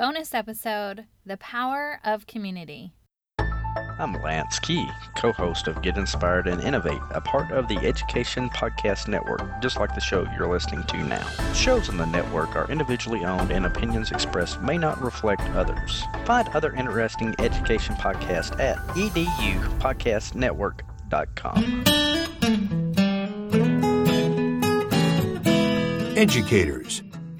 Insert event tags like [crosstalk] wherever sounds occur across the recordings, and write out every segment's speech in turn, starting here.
Bonus episode The Power of Community. I'm Lance Key, co host of Get Inspired and Innovate, a part of the Education Podcast Network, just like the show you're listening to now. Shows on the network are individually owned and opinions expressed may not reflect others. Find other interesting education podcasts at edupodcastnetwork.com. Educators,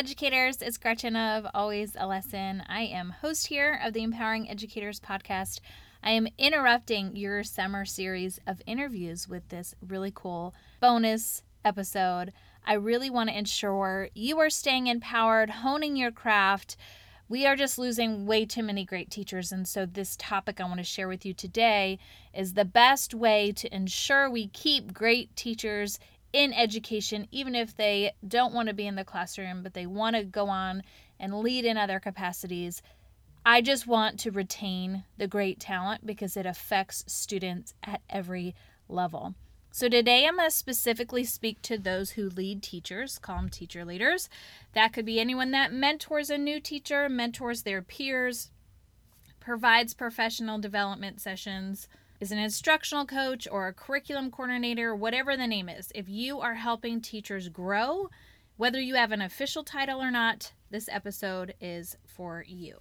Educators, it's Gretchen of Always a Lesson. I am host here of the Empowering Educators podcast. I am interrupting your summer series of interviews with this really cool bonus episode. I really want to ensure you are staying empowered, honing your craft. We are just losing way too many great teachers. And so, this topic I want to share with you today is the best way to ensure we keep great teachers in education, even if they don't want to be in the classroom, but they want to go on and lead in other capacities. I just want to retain the great talent because it affects students at every level. So, today I'm going to specifically speak to those who lead teachers, call them teacher leaders. That could be anyone that mentors a new teacher, mentors their peers, provides professional development sessions, is an instructional coach or a curriculum coordinator, whatever the name is. If you are helping teachers grow, whether you have an official title or not, this episode is for you.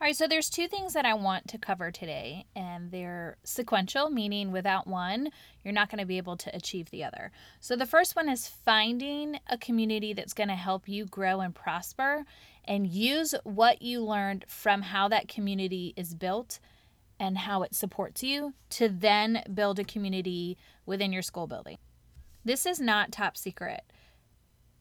All right, so there's two things that I want to cover today, and they're sequential, meaning without one, you're not going to be able to achieve the other. So the first one is finding a community that's going to help you grow and prosper and use what you learned from how that community is built and how it supports you to then build a community within your school building. This is not top secret.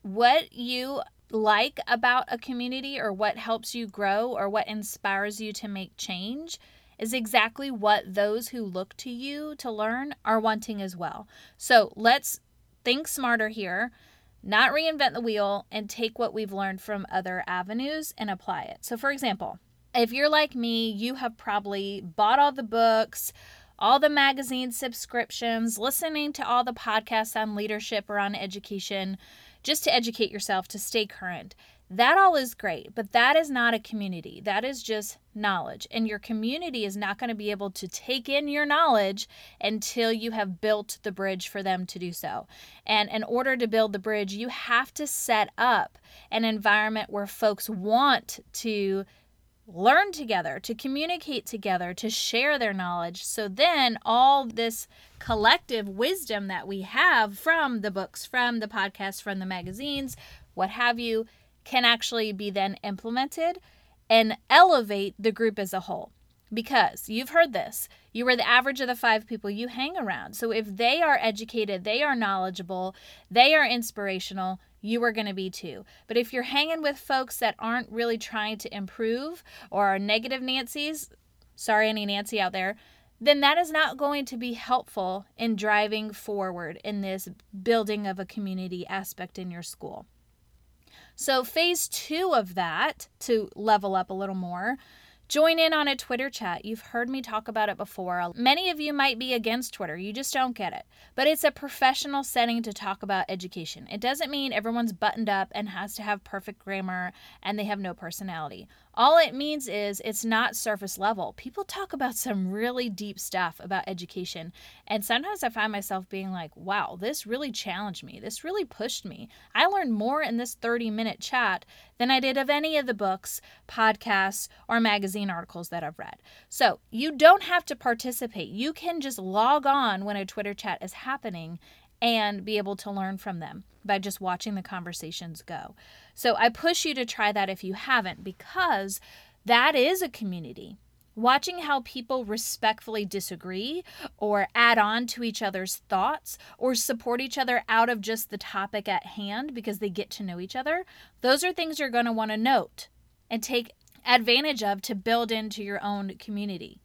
What you like about a community or what helps you grow or what inspires you to make change is exactly what those who look to you to learn are wanting as well. So let's think smarter here, not reinvent the wheel, and take what we've learned from other avenues and apply it. So, for example, if you're like me, you have probably bought all the books, all the magazine subscriptions, listening to all the podcasts on leadership or on education just to educate yourself to stay current. That all is great, but that is not a community. That is just knowledge. And your community is not going to be able to take in your knowledge until you have built the bridge for them to do so. And in order to build the bridge, you have to set up an environment where folks want to learn together, to communicate together, to share their knowledge. So then all this collective wisdom that we have from the books, from the podcasts, from the magazines, what have you, can actually be then implemented and elevate the group as a whole. Because you've heard this, you are the average of the five people you hang around. So if they are educated, they are knowledgeable, they are inspirational, you are going to be too. But if you're hanging with folks that aren't really trying to improve or are negative Nancy's, sorry, any Nancy out there, then that is not going to be helpful in driving forward in this building of a community aspect in your school. So, phase two of that, to level up a little more, Join in on a Twitter chat. You've heard me talk about it before. Many of you might be against Twitter, you just don't get it. But it's a professional setting to talk about education. It doesn't mean everyone's buttoned up and has to have perfect grammar and they have no personality. All it means is it's not surface level. People talk about some really deep stuff about education. And sometimes I find myself being like, wow, this really challenged me. This really pushed me. I learned more in this 30 minute chat than I did of any of the books, podcasts, or magazine articles that I've read. So you don't have to participate. You can just log on when a Twitter chat is happening and be able to learn from them by just watching the conversations go. So I push you to try that if you haven't, because that is a community. Watching how people respectfully disagree or add on to each other's thoughts or support each other out of just the topic at hand because they get to know each other, those are things you're going to want to note and take advantage of to build into your own community.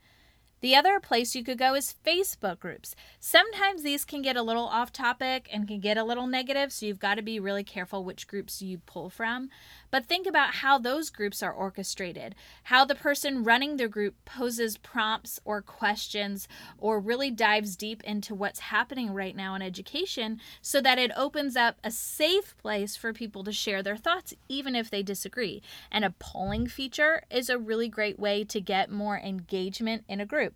The other place you could go is Facebook groups. Sometimes these can get a little off topic and can get a little negative, so you've got to be really careful which groups you pull from. But think about how those groups are orchestrated, how the person running the group poses prompts or questions or really dives deep into what's happening right now in education so that it opens up a safe place for people to share their thoughts, even if they disagree. And a polling feature is a really great way to get more engagement in a group.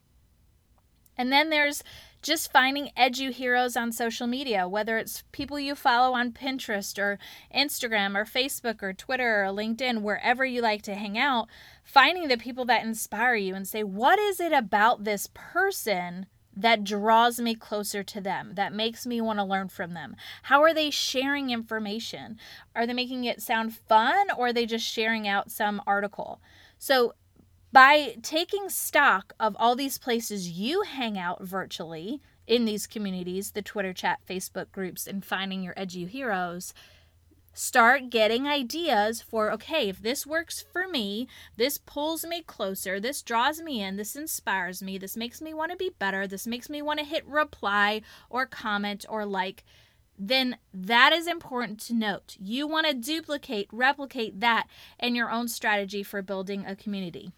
And then there's just finding edu heroes on social media, whether it's people you follow on Pinterest or Instagram or Facebook or Twitter or LinkedIn, wherever you like to hang out, finding the people that inspire you and say, what is it about this person that draws me closer to them, that makes me want to learn from them? How are they sharing information? Are they making it sound fun or are they just sharing out some article? So by taking stock of all these places you hang out virtually in these communities, the Twitter chat, Facebook groups, and finding your edu heroes, start getting ideas for okay, if this works for me, this pulls me closer, this draws me in, this inspires me, this makes me want to be better, this makes me want to hit reply or comment or like then that is important to note. You want to duplicate, replicate that in your own strategy for building a community.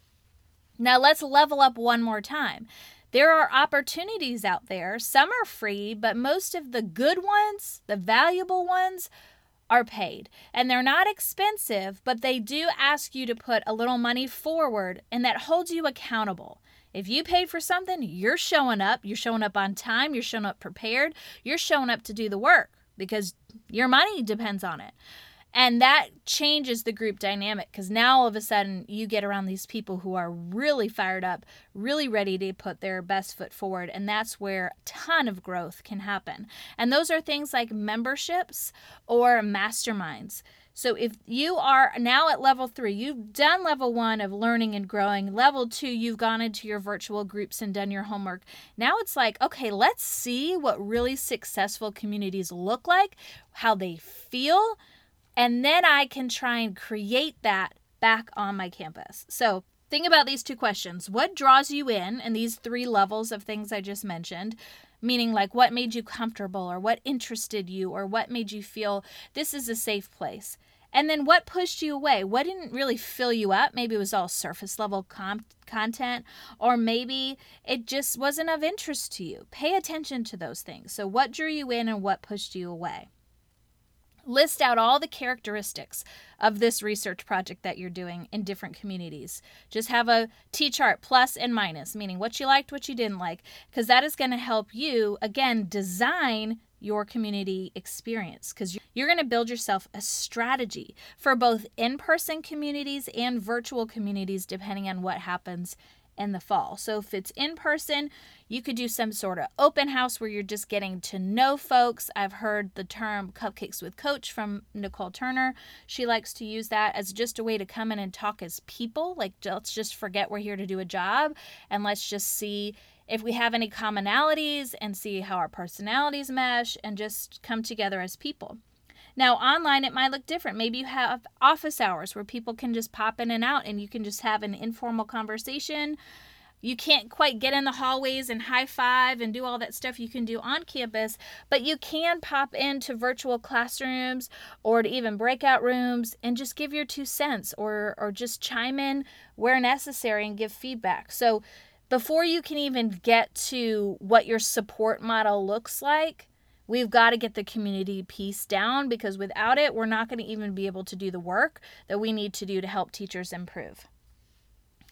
Now let's level up one more time. There are opportunities out there. Some are free, but most of the good ones, the valuable ones, are paid. And they're not expensive, but they do ask you to put a little money forward, and that holds you accountable. If you paid for something, you're showing up. You're showing up on time. You're showing up prepared. You're showing up to do the work because your money depends on it. And that changes the group dynamic because now all of a sudden you get around these people who are really fired up, really ready to put their best foot forward. And that's where a ton of growth can happen. And those are things like memberships or masterminds. So if you are now at level three, you've done level one of learning and growing. Level two, you've gone into your virtual groups and done your homework. Now it's like, okay, let's see what really successful communities look like, how they feel and then I can try and create that back on my campus. So, think about these two questions. What draws you in in these three levels of things I just mentioned? Meaning, like, what made you comfortable, or what interested you, or what made you feel this is a safe place? And then what pushed you away? What didn't really fill you up? Maybe it was all surface level com- content, or maybe it just wasn't of interest to you. Pay attention to those things. So, what drew you in and what pushed you away? List out all the characteristics of this research project that you're doing in different communities. Just have a T chart plus and minus, meaning what you liked, what you didn't like, because that is going to help you, again, design your community experience because you're going to build yourself a strategy for both in person communities and virtual communities, depending on what happens in the fall. So if it's in person, you could do some sort of open house where you're just getting to know folks. I've heard the term cupcakes with coach from Nicole Turner. She likes to use that as just a way to come in and talk as people. Like, let's just forget we're here to do a job and let's just see if we have any commonalities and see how our personalities mesh and just come together as people. Now, online, it might look different. Maybe you have office hours where people can just pop in and out and you can just have an informal conversation. You can't quite get in the hallways and high five and do all that stuff you can do on campus, but you can pop into virtual classrooms or to even breakout rooms and just give your two cents or, or just chime in where necessary and give feedback. So, before you can even get to what your support model looks like, We've got to get the community piece down because without it, we're not going to even be able to do the work that we need to do to help teachers improve.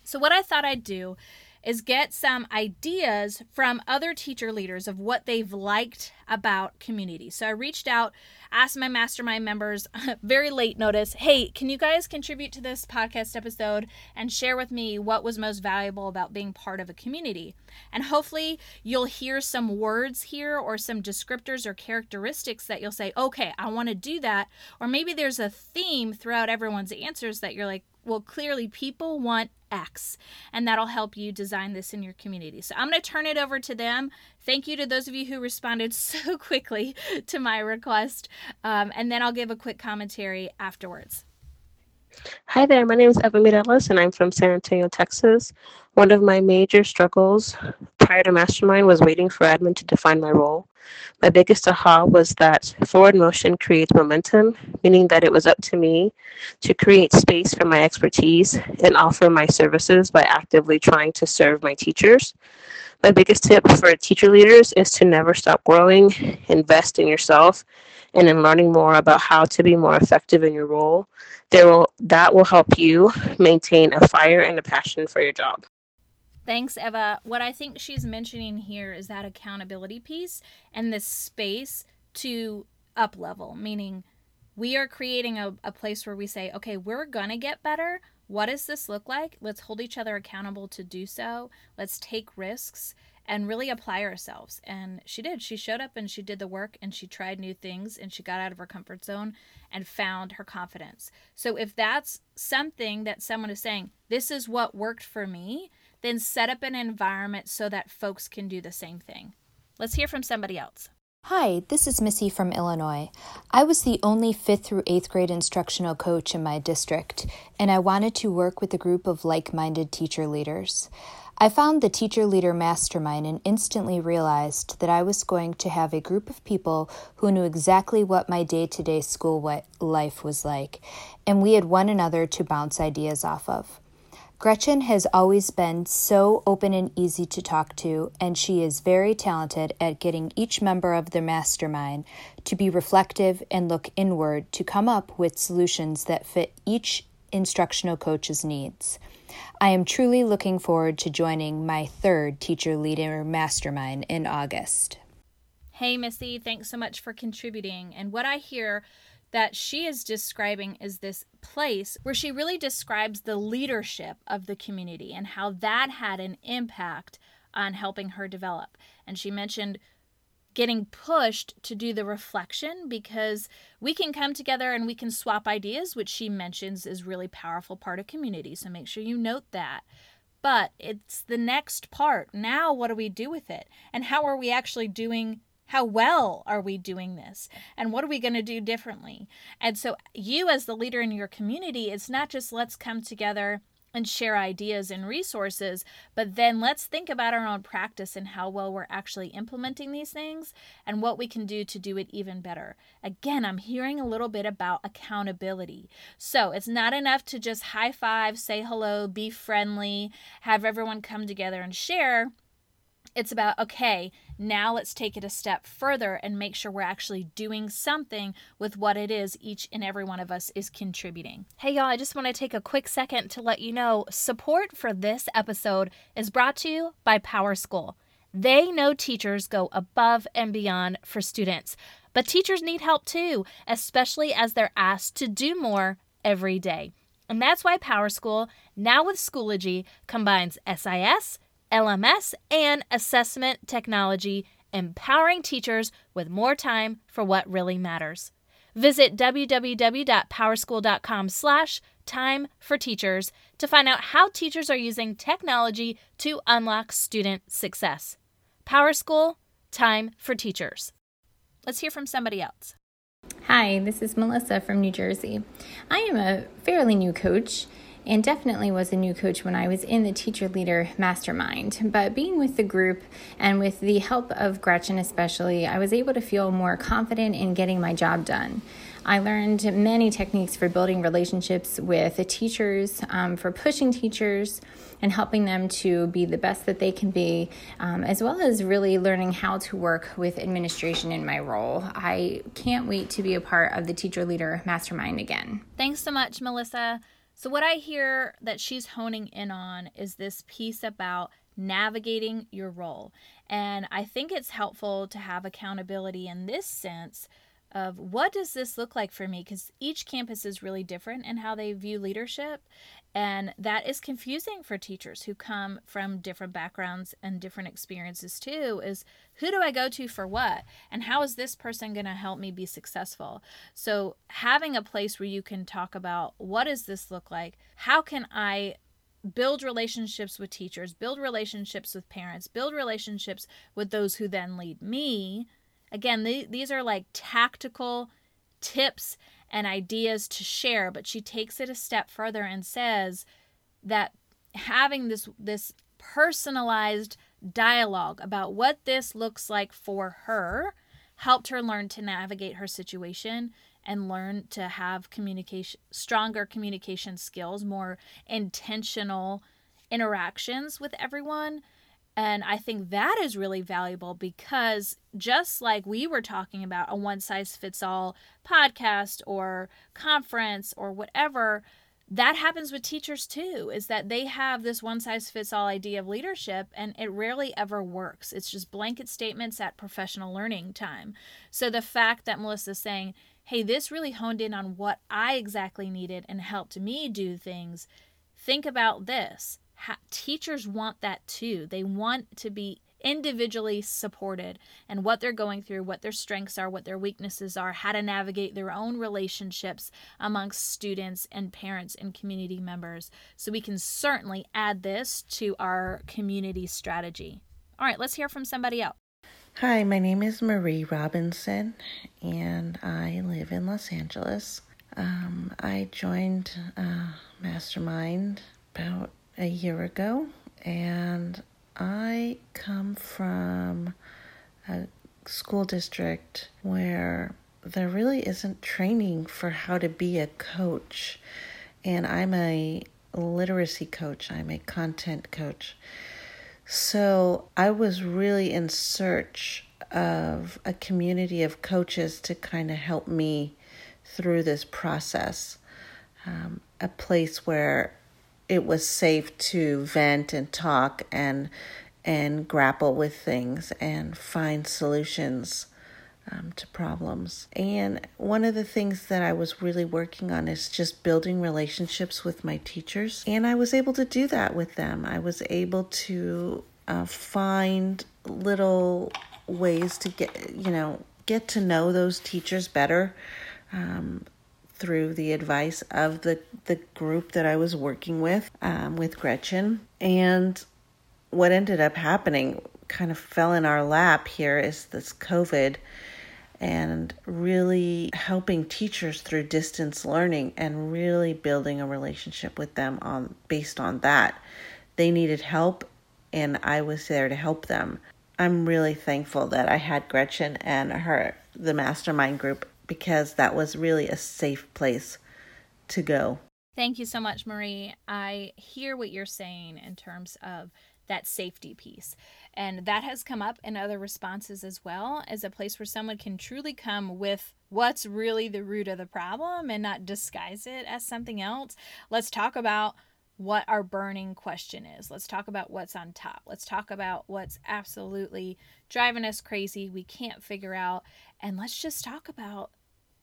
So, what I thought I'd do is get some ideas from other teacher leaders of what they've liked about community. So I reached out, asked my mastermind members, [laughs] very late notice, hey, can you guys contribute to this podcast episode and share with me what was most valuable about being part of a community? And hopefully you'll hear some words here or some descriptors or characteristics that you'll say, okay, I want to do that. Or maybe there's a theme throughout everyone's answers that you're like, well, clearly people want X, and that'll help you design this in your community. So I'm going to turn it over to them. Thank you to those of you who responded [laughs] so quickly to my request, um, and then I'll give a quick commentary afterwards. Hi there, my name is Eva Mireles and I'm from San Antonio, Texas. One of my major struggles prior to Mastermind was waiting for admin to define my role. My biggest aha was that forward motion creates momentum, meaning that it was up to me to create space for my expertise and offer my services by actively trying to serve my teachers. My biggest tip for teacher leaders is to never stop growing, invest in yourself, and in learning more about how to be more effective in your role. There will, that will help you maintain a fire and a passion for your job. Thanks, Eva. What I think she's mentioning here is that accountability piece and this space to up level, meaning we are creating a, a place where we say, okay, we're going to get better. What does this look like? Let's hold each other accountable to do so. Let's take risks and really apply ourselves. And she did. She showed up and she did the work and she tried new things and she got out of her comfort zone and found her confidence. So if that's something that someone is saying, this is what worked for me, then set up an environment so that folks can do the same thing. Let's hear from somebody else. Hi, this is Missy from Illinois. I was the only 5th through 8th grade instructional coach in my district, and I wanted to work with a group of like minded teacher leaders. I found the Teacher Leader Mastermind and instantly realized that I was going to have a group of people who knew exactly what my day to day school life was like, and we had one another to bounce ideas off of. Gretchen has always been so open and easy to talk to, and she is very talented at getting each member of the mastermind to be reflective and look inward to come up with solutions that fit each instructional coach's needs. I am truly looking forward to joining my third Teacher Leader Mastermind in August. Hey, Missy, thanks so much for contributing. And what I hear that she is describing is this place where she really describes the leadership of the community and how that had an impact on helping her develop. And she mentioned getting pushed to do the reflection because we can come together and we can swap ideas, which she mentions is really powerful part of community. So make sure you note that. But it's the next part. Now, what do we do with it? And how are we actually doing how well are we doing this? And what are we going to do differently? And so, you as the leader in your community, it's not just let's come together and share ideas and resources, but then let's think about our own practice and how well we're actually implementing these things and what we can do to do it even better. Again, I'm hearing a little bit about accountability. So it's not enough to just high five, say hello, be friendly, have everyone come together and share. It's about, okay, now let's take it a step further and make sure we're actually doing something with what it is each and every one of us is contributing. Hey, y'all, I just want to take a quick second to let you know support for this episode is brought to you by PowerSchool. They know teachers go above and beyond for students, but teachers need help too, especially as they're asked to do more every day. And that's why PowerSchool, now with Schoology, combines SIS LMS, and assessment technology, empowering teachers with more time for what really matters. Visit www.powerschool.com slash time for teachers to find out how teachers are using technology to unlock student success. PowerSchool, time for teachers. Let's hear from somebody else. Hi, this is Melissa from New Jersey. I am a fairly new coach and definitely was a new coach when I was in the teacher leader mastermind. But being with the group and with the help of Gretchen, especially, I was able to feel more confident in getting my job done. I learned many techniques for building relationships with the teachers, um, for pushing teachers and helping them to be the best that they can be, um, as well as really learning how to work with administration in my role. I can't wait to be a part of the Teacher Leader Mastermind again. Thanks so much, Melissa. So, what I hear that she's honing in on is this piece about navigating your role. And I think it's helpful to have accountability in this sense of what does this look like for me? Because each campus is really different in how they view leadership and that is confusing for teachers who come from different backgrounds and different experiences too is who do i go to for what? And how is this person going to help me be successful? So having a place where you can talk about what does this look like? How can i build relationships with teachers build relationships with parents build relationships with those who then lead me Again, these are like tactical tips and ideas to share, but she takes it a step further and says that having this this personalized dialogue about what this looks like for her helped her learn to navigate her situation and learn to have communication stronger communication skills, more intentional interactions with everyone. And I think that is really valuable because just like we were talking about a one size fits all podcast or conference or whatever, that happens with teachers too is that they have this one size fits all idea of leadership and it rarely ever works. It's just blanket statements at professional learning time. So the fact that melissa's saying hey this really honed in on what i exactly needed and helped me do things think about this ha- teachers want that too. They want to be individually supported and what they're going through, what their strengths are, what their weaknesses are, how to navigate their own relationships amongst students and parents and community members. So we can certainly add this to our community strategy. All right, let's hear from somebody else. Hi, my name is Marie Robinson and I live in Los Angeles. Um, I joined uh, Mastermind about a year ago, and I come from a school district where there really isn't training for how to be a coach. And I'm a literacy coach, I'm a content coach. So I was really in search of a community of coaches to kind of help me through this process. Um, a place where it was safe to vent and talk and and grapple with things and find solutions um, to problems. And one of the things that I was really working on is just building relationships with my teachers. And I was able to do that with them. I was able to uh, find little ways to get, you know, get to know those teachers better. Um, through the advice of the, the group that I was working with, um, with Gretchen. And what ended up happening kind of fell in our lap here is this COVID and really helping teachers through distance learning and really building a relationship with them on based on that. They needed help and I was there to help them. I'm really thankful that I had Gretchen and her the mastermind group because that was really a safe place to go. Thank you so much, Marie. I hear what you're saying in terms of that safety piece. And that has come up in other responses as well as a place where someone can truly come with what's really the root of the problem and not disguise it as something else. Let's talk about what our burning question is. Let's talk about what's on top. Let's talk about what's absolutely driving us crazy, we can't figure out. And let's just talk about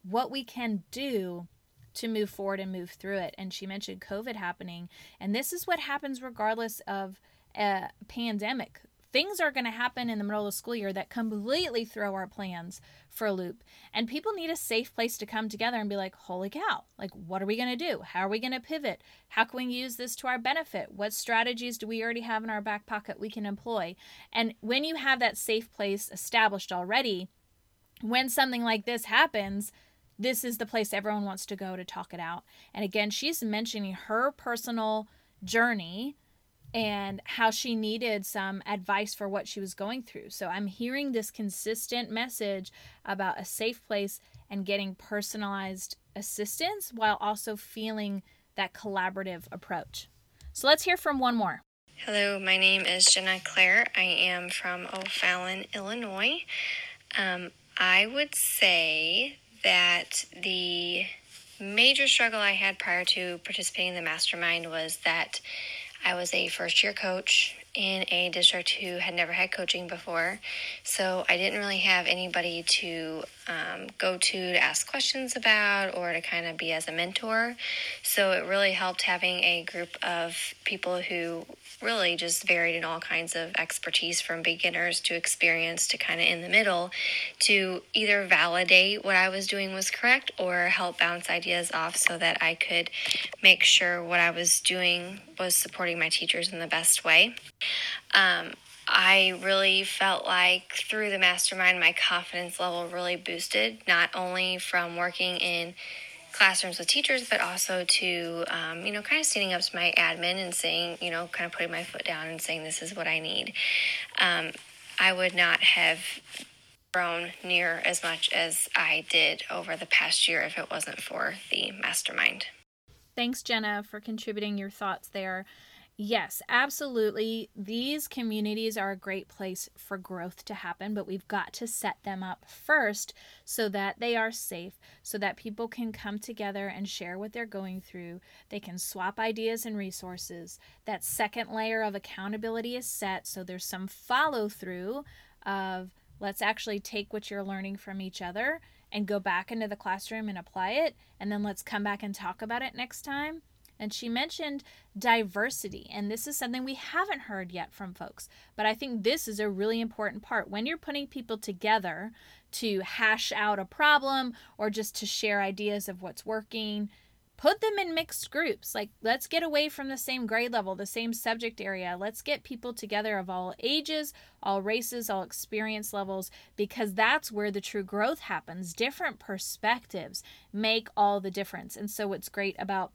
what we can do to move forward and move through it. And she mentioned COVID happening. And this is what happens regardless of a pandemic. Things are going to happen in the middle of the school year that completely throw our plans for a loop. And people need a safe place to come together and be like, holy cow, like, what are we going to do? How are we going to pivot? How can we use this to our benefit? What strategies do we already have in our back pocket we can employ? And when you have that safe place established already, when something like this happens, this is the place everyone wants to go to talk it out. And again, she's mentioning her personal journey and how she needed some advice for what she was going through. So I'm hearing this consistent message about a safe place and getting personalized assistance while also feeling that collaborative approach. So let's hear from one more. Hello, my name is Jenna Claire. I am from O'Fallon, Illinois. Um, I would say that the major struggle I had prior to participating in the mastermind was that I was a first year coach in a district who had never had coaching before. So I didn't really have anybody to um, go to to ask questions about or to kind of be as a mentor. So it really helped having a group of people who really just varied in all kinds of expertise from beginners to experienced to kind of in the middle to either validate what I was doing was correct or help bounce ideas off so that I could make sure what I was doing was supporting my teachers in the best way. Um, I really felt like through the mastermind, my confidence level really boosted, not only from working in classrooms with teachers, but also to, um, you know, kind of standing up to my admin and saying, you know, kind of putting my foot down and saying, this is what I need. Um, I would not have grown near as much as I did over the past year if it wasn't for the mastermind. Thanks, Jenna, for contributing your thoughts there. Yes, absolutely. These communities are a great place for growth to happen, but we've got to set them up first so that they are safe, so that people can come together and share what they're going through. They can swap ideas and resources. That second layer of accountability is set, so there's some follow through of let's actually take what you're learning from each other and go back into the classroom and apply it, and then let's come back and talk about it next time. And she mentioned diversity, and this is something we haven't heard yet from folks. But I think this is a really important part. When you're putting people together to hash out a problem or just to share ideas of what's working, put them in mixed groups. Like, let's get away from the same grade level, the same subject area. Let's get people together of all ages, all races, all experience levels, because that's where the true growth happens. Different perspectives make all the difference. And so, what's great about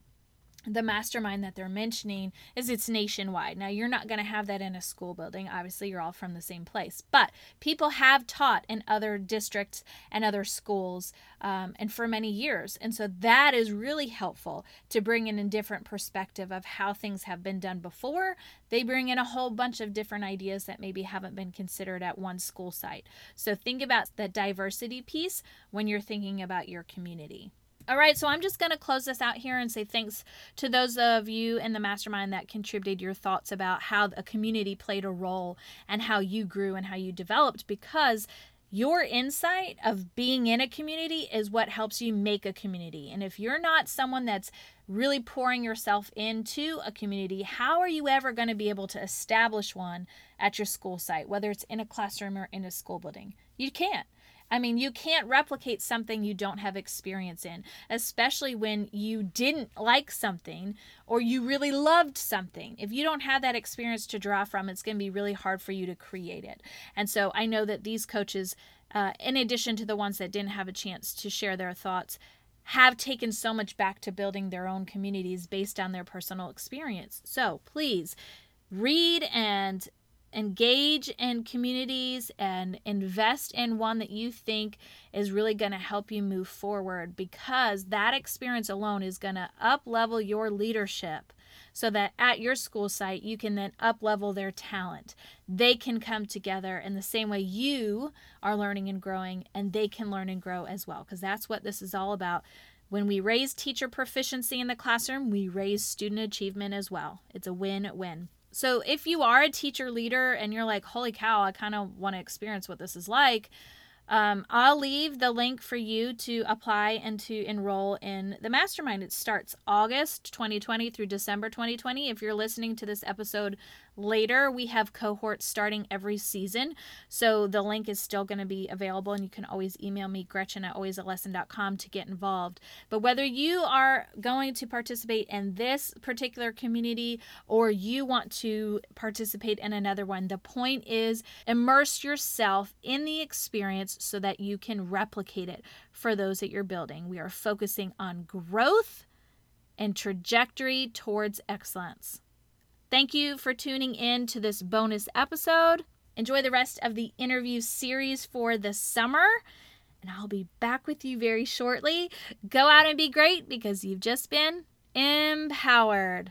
the mastermind that they're mentioning is it's nationwide. Now, you're not going to have that in a school building. Obviously, you're all from the same place. But people have taught in other districts and other schools um, and for many years. And so that is really helpful to bring in a different perspective of how things have been done before. They bring in a whole bunch of different ideas that maybe haven't been considered at one school site. So think about the diversity piece when you're thinking about your community. All right, so I'm just going to close this out here and say thanks to those of you in the mastermind that contributed your thoughts about how a community played a role and how you grew and how you developed because your insight of being in a community is what helps you make a community. And if you're not someone that's really pouring yourself into a community, how are you ever going to be able to establish one at your school site, whether it's in a classroom or in a school building? You can't. I mean, you can't replicate something you don't have experience in, especially when you didn't like something or you really loved something. If you don't have that experience to draw from, it's going to be really hard for you to create it. And so I know that these coaches, uh, in addition to the ones that didn't have a chance to share their thoughts, have taken so much back to building their own communities based on their personal experience. So please read and engage in communities and invest in one that you think is really going to help you move forward because that experience alone is going to up level your leadership so that at your school site you can then up level their talent. They can come together in the same way you are learning and growing and they can learn and grow as well because that's what this is all about. When we raise teacher proficiency in the classroom we raise student achievement as well. It's a win-win so if you are a teacher leader and you're like, holy cow, I kind of want to experience what this is like, um, I'll leave the link for you to apply and to enroll in the mastermind. It starts August 2020 through December 2020. If you're listening to this episode later, we have cohorts starting every season. So the link is still going to be available, and you can always email me, Gretchen at alwaysalesson.com, to get involved. But whether you are going to participate in this particular community or you want to participate in another one, the point is immerse yourself in the experience so that you can replicate it for those that you're building. We are focusing on growth and trajectory towards excellence. Thank you for tuning in to this bonus episode. Enjoy the rest of the interview series for the summer, and I'll be back with you very shortly. Go out and be great because you've just been empowered.